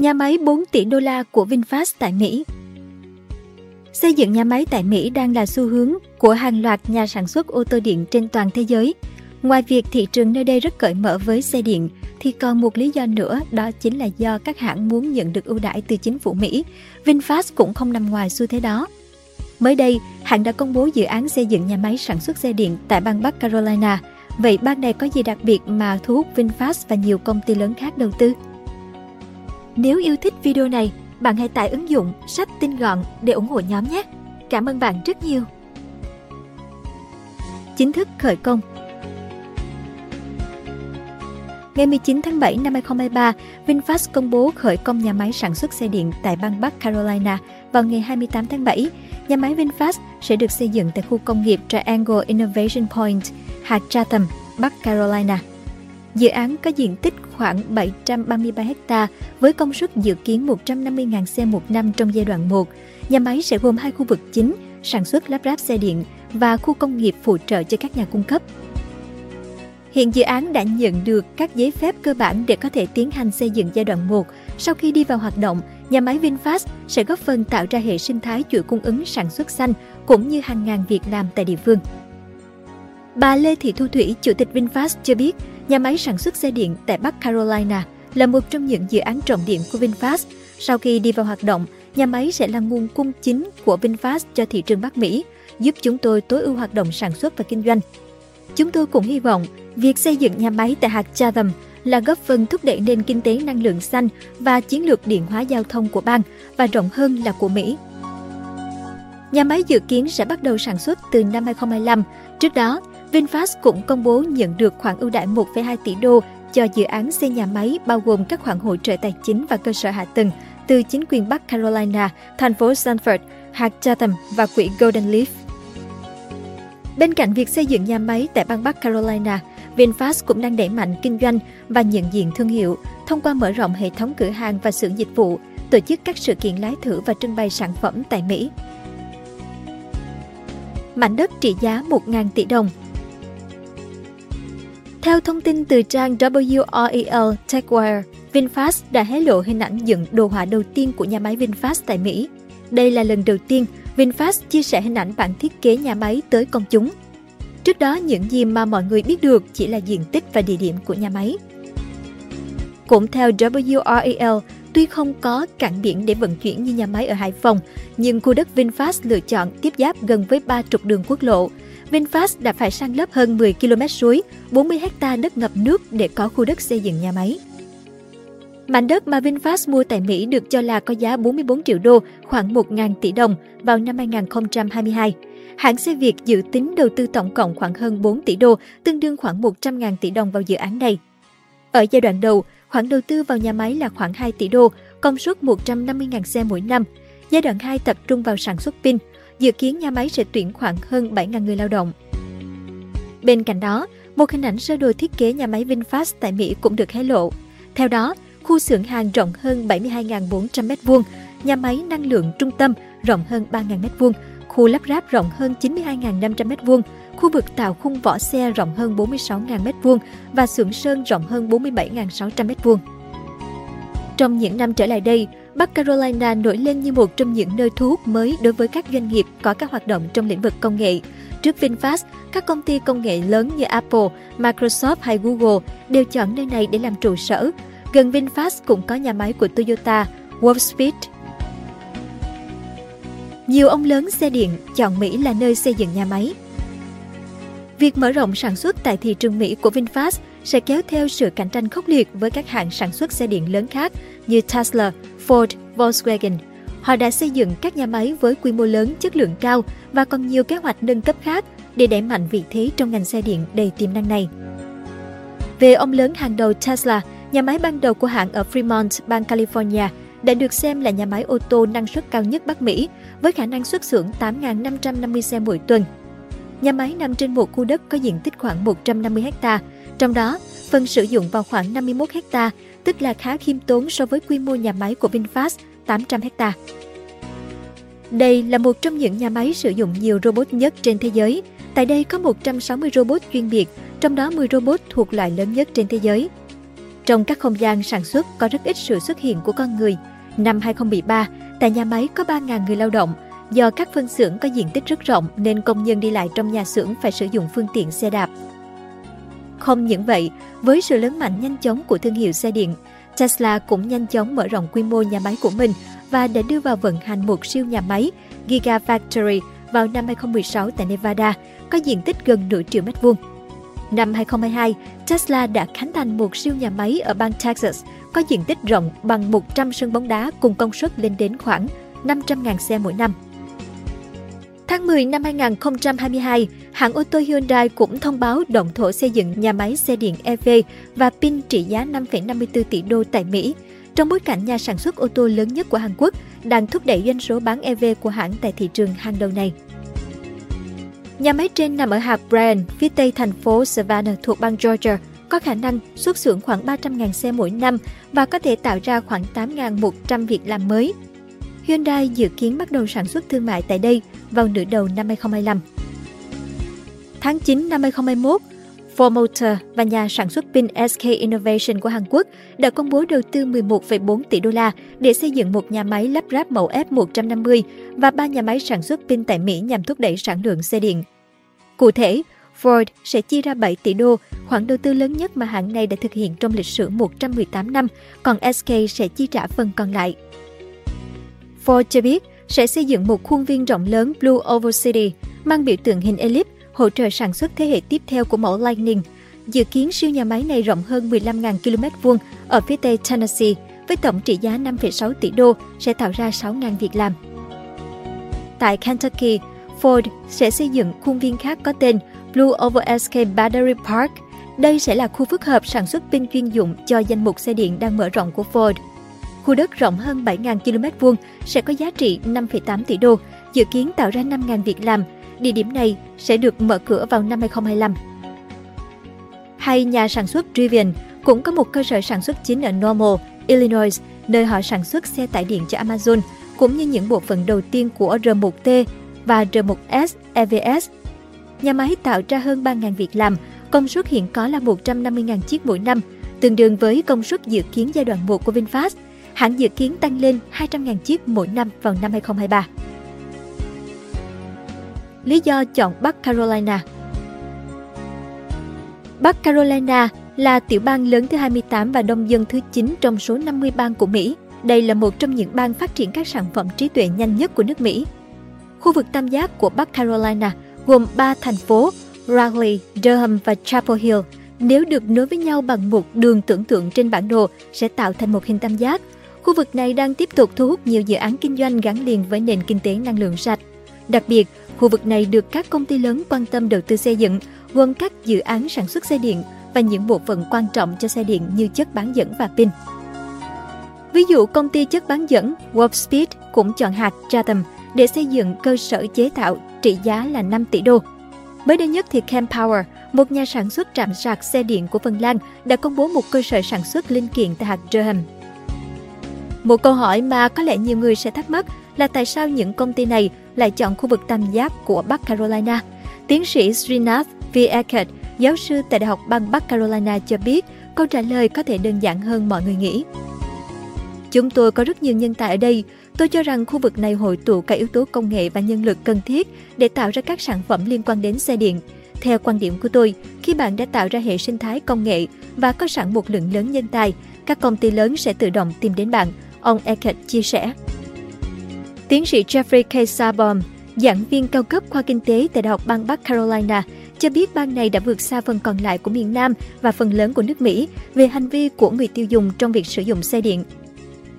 Nhà máy 4 tỷ đô la của VinFast tại Mỹ Xây dựng nhà máy tại Mỹ đang là xu hướng của hàng loạt nhà sản xuất ô tô điện trên toàn thế giới. Ngoài việc thị trường nơi đây rất cởi mở với xe điện, thì còn một lý do nữa đó chính là do các hãng muốn nhận được ưu đãi từ chính phủ Mỹ. VinFast cũng không nằm ngoài xu thế đó. Mới đây, hãng đã công bố dự án xây dựng nhà máy sản xuất xe điện tại bang Bắc Carolina. Vậy bang này có gì đặc biệt mà thu hút VinFast và nhiều công ty lớn khác đầu tư? Nếu yêu thích video này, bạn hãy tải ứng dụng sách tin gọn để ủng hộ nhóm nhé. Cảm ơn bạn rất nhiều. Chính thức khởi công Ngày 19 tháng 7 năm 2023, VinFast công bố khởi công nhà máy sản xuất xe điện tại bang Bắc Carolina vào ngày 28 tháng 7. Nhà máy VinFast sẽ được xây dựng tại khu công nghiệp Triangle Innovation Point, hạt Chatham, Bắc Carolina. Dự án có diện tích khoảng 733 ha với công suất dự kiến 150.000 xe một năm trong giai đoạn 1. Nhà máy sẽ gồm hai khu vực chính, sản xuất lắp ráp xe điện và khu công nghiệp phụ trợ cho các nhà cung cấp. Hiện dự án đã nhận được các giấy phép cơ bản để có thể tiến hành xây dựng giai đoạn 1. Sau khi đi vào hoạt động, nhà máy VinFast sẽ góp phần tạo ra hệ sinh thái chuỗi cung ứng sản xuất xanh cũng như hàng ngàn việc làm tại địa phương. Bà Lê Thị Thu Thủy, Chủ tịch VinFast cho biết, nhà máy sản xuất xe điện tại Bắc Carolina là một trong những dự án trọng điểm của VinFast. Sau khi đi vào hoạt động, nhà máy sẽ là nguồn cung chính của VinFast cho thị trường Bắc Mỹ, giúp chúng tôi tối ưu hoạt động sản xuất và kinh doanh. Chúng tôi cũng hy vọng việc xây dựng nhà máy tại hạt Chatham là góp phần thúc đẩy nền kinh tế năng lượng xanh và chiến lược điện hóa giao thông của bang và rộng hơn là của Mỹ. Nhà máy dự kiến sẽ bắt đầu sản xuất từ năm 2025. Trước đó, VinFast cũng công bố nhận được khoản ưu đãi 1,2 tỷ đô cho dự án xây nhà máy bao gồm các khoản hỗ trợ tài chính và cơ sở hạ tầng từ chính quyền Bắc Carolina, thành phố Sanford, hạt Chatham và quỹ Golden Leaf. Bên cạnh việc xây dựng nhà máy tại bang Bắc Carolina, VinFast cũng đang đẩy mạnh kinh doanh và nhận diện thương hiệu thông qua mở rộng hệ thống cửa hàng và xưởng dịch vụ, tổ chức các sự kiện lái thử và trưng bày sản phẩm tại Mỹ. Mảnh đất trị giá 1.000 tỷ đồng theo thông tin từ trang WREL TechWire, VinFast đã hé lộ hình ảnh dựng đồ họa đầu tiên của nhà máy VinFast tại Mỹ. Đây là lần đầu tiên VinFast chia sẻ hình ảnh bản thiết kế nhà máy tới công chúng. Trước đó, những gì mà mọi người biết được chỉ là diện tích và địa điểm của nhà máy. Cũng theo WREL, tuy không có cảng biển để vận chuyển như nhà máy ở Hải Phòng, nhưng khu đất VinFast lựa chọn tiếp giáp gần với ba trục đường quốc lộ. VinFast đã phải sang lấp hơn 10 km suối, 40 ha đất ngập nước để có khu đất xây dựng nhà máy. Mảnh đất mà VinFast mua tại Mỹ được cho là có giá 44 triệu đô, khoảng 1.000 tỷ đồng vào năm 2022. Hãng xe Việt dự tính đầu tư tổng cộng khoảng hơn 4 tỷ đô, tương đương khoảng 100.000 tỷ đồng vào dự án này. Ở giai đoạn đầu, khoản đầu tư vào nhà máy là khoảng 2 tỷ đô, công suất 150.000 xe mỗi năm. Giai đoạn 2 tập trung vào sản xuất pin, dự kiến nhà máy sẽ tuyển khoảng hơn 7.000 người lao động. Bên cạnh đó, một hình ảnh sơ đồ thiết kế nhà máy VinFast tại Mỹ cũng được hé lộ. Theo đó, khu xưởng hàng rộng hơn 72.400 m2, nhà máy năng lượng trung tâm rộng hơn 3.000 m2, khu lắp ráp rộng hơn 92.500 m2, khu vực tạo khung vỏ xe rộng hơn 46.000 m2 và xưởng sơn rộng hơn 47.600 m2. Trong những năm trở lại đây, Bắc Carolina nổi lên như một trong những nơi thu hút mới đối với các doanh nghiệp có các hoạt động trong lĩnh vực công nghệ. Trước VinFast, các công ty công nghệ lớn như Apple, Microsoft hay Google đều chọn nơi này để làm trụ sở, Gần VinFast cũng có nhà máy của Toyota, Wolfspeed. Nhiều ông lớn xe điện chọn Mỹ là nơi xây dựng nhà máy. Việc mở rộng sản xuất tại thị trường Mỹ của VinFast sẽ kéo theo sự cạnh tranh khốc liệt với các hãng sản xuất xe điện lớn khác như Tesla, Ford, Volkswagen. Họ đã xây dựng các nhà máy với quy mô lớn, chất lượng cao và còn nhiều kế hoạch nâng cấp khác để đẩy mạnh vị thế trong ngành xe điện đầy tiềm năng này. Về ông lớn hàng đầu Tesla, Nhà máy ban đầu của hãng ở Fremont, bang California, đã được xem là nhà máy ô tô năng suất cao nhất Bắc Mỹ, với khả năng xuất xưởng 8.550 xe mỗi tuần. Nhà máy nằm trên một khu đất có diện tích khoảng 150 ha, trong đó phần sử dụng vào khoảng 51 ha, tức là khá khiêm tốn so với quy mô nhà máy của VinFast 800 ha. Đây là một trong những nhà máy sử dụng nhiều robot nhất trên thế giới. Tại đây có 160 robot chuyên biệt, trong đó 10 robot thuộc loại lớn nhất trên thế giới. Trong các không gian sản xuất có rất ít sự xuất hiện của con người. Năm 2013, tại nhà máy có 3.000 người lao động. Do các phân xưởng có diện tích rất rộng nên công nhân đi lại trong nhà xưởng phải sử dụng phương tiện xe đạp. Không những vậy, với sự lớn mạnh nhanh chóng của thương hiệu xe điện, Tesla cũng nhanh chóng mở rộng quy mô nhà máy của mình và đã đưa vào vận hành một siêu nhà máy Gigafactory vào năm 2016 tại Nevada, có diện tích gần nửa triệu mét vuông. Năm 2022, Tesla đã khánh thành một siêu nhà máy ở bang Texas có diện tích rộng bằng 100 sân bóng đá cùng công suất lên đến khoảng 500.000 xe mỗi năm. Tháng 10 năm 2022, hãng ô tô Hyundai cũng thông báo động thổ xây dựng nhà máy xe điện EV và pin trị giá 5,54 tỷ đô tại Mỹ, trong bối cảnh nhà sản xuất ô tô lớn nhất của Hàn Quốc đang thúc đẩy doanh số bán EV của hãng tại thị trường hàng đầu này. Nhà máy trên nằm ở hạt Bryan, phía tây thành phố Savannah thuộc bang Georgia, có khả năng xuất xưởng khoảng 300.000 xe mỗi năm và có thể tạo ra khoảng 8.100 việc làm mới. Hyundai dự kiến bắt đầu sản xuất thương mại tại đây vào nửa đầu năm 2025. Tháng 9 năm 2021, Ford Motor và nhà sản xuất pin SK Innovation của Hàn Quốc đã công bố đầu tư 11,4 tỷ đô la để xây dựng một nhà máy lắp ráp mẫu F150 và ba nhà máy sản xuất pin tại Mỹ nhằm thúc đẩy sản lượng xe điện. Cụ thể, Ford sẽ chi ra 7 tỷ đô, khoản đầu tư lớn nhất mà hãng này đã thực hiện trong lịch sử 118 năm, còn SK sẽ chi trả phần còn lại. Ford cho biết sẽ xây dựng một khuôn viên rộng lớn Blue Oval City mang biểu tượng hình elip hỗ trợ sản xuất thế hệ tiếp theo của mẫu Lightning. Dự kiến siêu nhà máy này rộng hơn 15.000 km vuông ở phía tây Tennessee với tổng trị giá 5,6 tỷ đô sẽ tạo ra 6.000 việc làm. Tại Kentucky, Ford sẽ xây dựng khuôn viên khác có tên Blue Oval SK Battery Park. Đây sẽ là khu phức hợp sản xuất pin chuyên dụng cho danh mục xe điện đang mở rộng của Ford. Khu đất rộng hơn 7.000 km vuông sẽ có giá trị 5,8 tỷ đô, dự kiến tạo ra 5.000 việc làm. Địa điểm này sẽ được mở cửa vào năm 2025. Hay nhà sản xuất Rivian cũng có một cơ sở sản xuất chính ở Normal, Illinois, nơi họ sản xuất xe tải điện cho Amazon, cũng như những bộ phận đầu tiên của R1T và R1S EVS. Nhà máy tạo ra hơn 3.000 việc làm, công suất hiện có là 150.000 chiếc mỗi năm, tương đương với công suất dự kiến giai đoạn 1 của VinFast – hãng dự kiến tăng lên 200.000 chiếc mỗi năm vào năm 2023. Lý do chọn Bắc Carolina Bắc Carolina là tiểu bang lớn thứ 28 và đông dân thứ 9 trong số 50 bang của Mỹ. Đây là một trong những bang phát triển các sản phẩm trí tuệ nhanh nhất của nước Mỹ. Khu vực tam giác của Bắc Carolina gồm 3 thành phố Raleigh, Durham và Chapel Hill. Nếu được nối với nhau bằng một đường tưởng tượng trên bản đồ sẽ tạo thành một hình tam giác Khu vực này đang tiếp tục thu hút nhiều dự án kinh doanh gắn liền với nền kinh tế năng lượng sạch. Đặc biệt, khu vực này được các công ty lớn quan tâm đầu tư xây dựng, gồm các dự án sản xuất xe điện và những bộ phận quan trọng cho xe điện như chất bán dẫn và pin. Ví dụ, công ty chất bán dẫn Wolfspeed cũng chọn hạt Chatham để xây dựng cơ sở chế tạo trị giá là 5 tỷ đô. Mới đây nhất thì Campower, một nhà sản xuất trạm sạc xe điện của Phần Lan, đã công bố một cơ sở sản xuất linh kiện tại hạt Durham, một câu hỏi mà có lẽ nhiều người sẽ thắc mắc là tại sao những công ty này lại chọn khu vực tam giác của Bắc Carolina. Tiến sĩ Srinath V. Eckert, giáo sư tại Đại học bang Bắc Carolina cho biết câu trả lời có thể đơn giản hơn mọi người nghĩ. Chúng tôi có rất nhiều nhân tài ở đây. Tôi cho rằng khu vực này hội tụ các yếu tố công nghệ và nhân lực cần thiết để tạo ra các sản phẩm liên quan đến xe điện. Theo quan điểm của tôi, khi bạn đã tạo ra hệ sinh thái công nghệ và có sẵn một lượng lớn nhân tài, các công ty lớn sẽ tự động tìm đến bạn ông Eckert chia sẻ. Tiến sĩ Jeffrey K. Sabom, giảng viên cao cấp khoa kinh tế tại Đại học bang Bắc Carolina, cho biết bang này đã vượt xa phần còn lại của miền Nam và phần lớn của nước Mỹ về hành vi của người tiêu dùng trong việc sử dụng xe điện.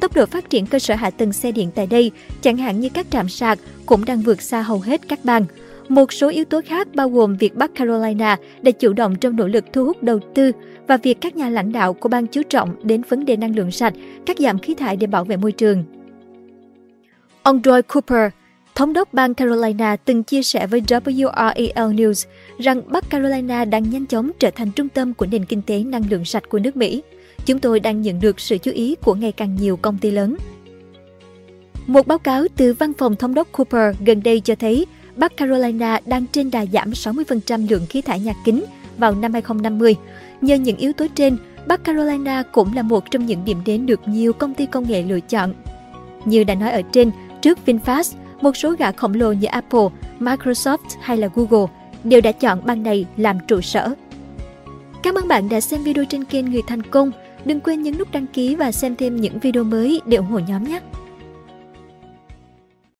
Tốc độ phát triển cơ sở hạ tầng xe điện tại đây, chẳng hạn như các trạm sạc, cũng đang vượt xa hầu hết các bang. Một số yếu tố khác bao gồm việc Bắc Carolina đã chủ động trong nỗ lực thu hút đầu tư và việc các nhà lãnh đạo của bang chú trọng đến vấn đề năng lượng sạch, cắt giảm khí thải để bảo vệ môi trường. Ông Roy Cooper, thống đốc bang Carolina từng chia sẻ với WREL News rằng Bắc Carolina đang nhanh chóng trở thành trung tâm của nền kinh tế năng lượng sạch của nước Mỹ. Chúng tôi đang nhận được sự chú ý của ngày càng nhiều công ty lớn. Một báo cáo từ văn phòng thống đốc Cooper gần đây cho thấy Bắc Carolina đang trên đà giảm 60% lượng khí thải nhà kính vào năm 2050. Nhờ những yếu tố trên, Bắc Carolina cũng là một trong những điểm đến được nhiều công ty công nghệ lựa chọn. Như đã nói ở trên, trước VinFast, một số gã khổng lồ như Apple, Microsoft hay là Google đều đã chọn bang này làm trụ sở. Cảm ơn bạn đã xem video trên kênh Người Thành Công. Đừng quên nhấn nút đăng ký và xem thêm những video mới để ủng hộ nhóm nhé!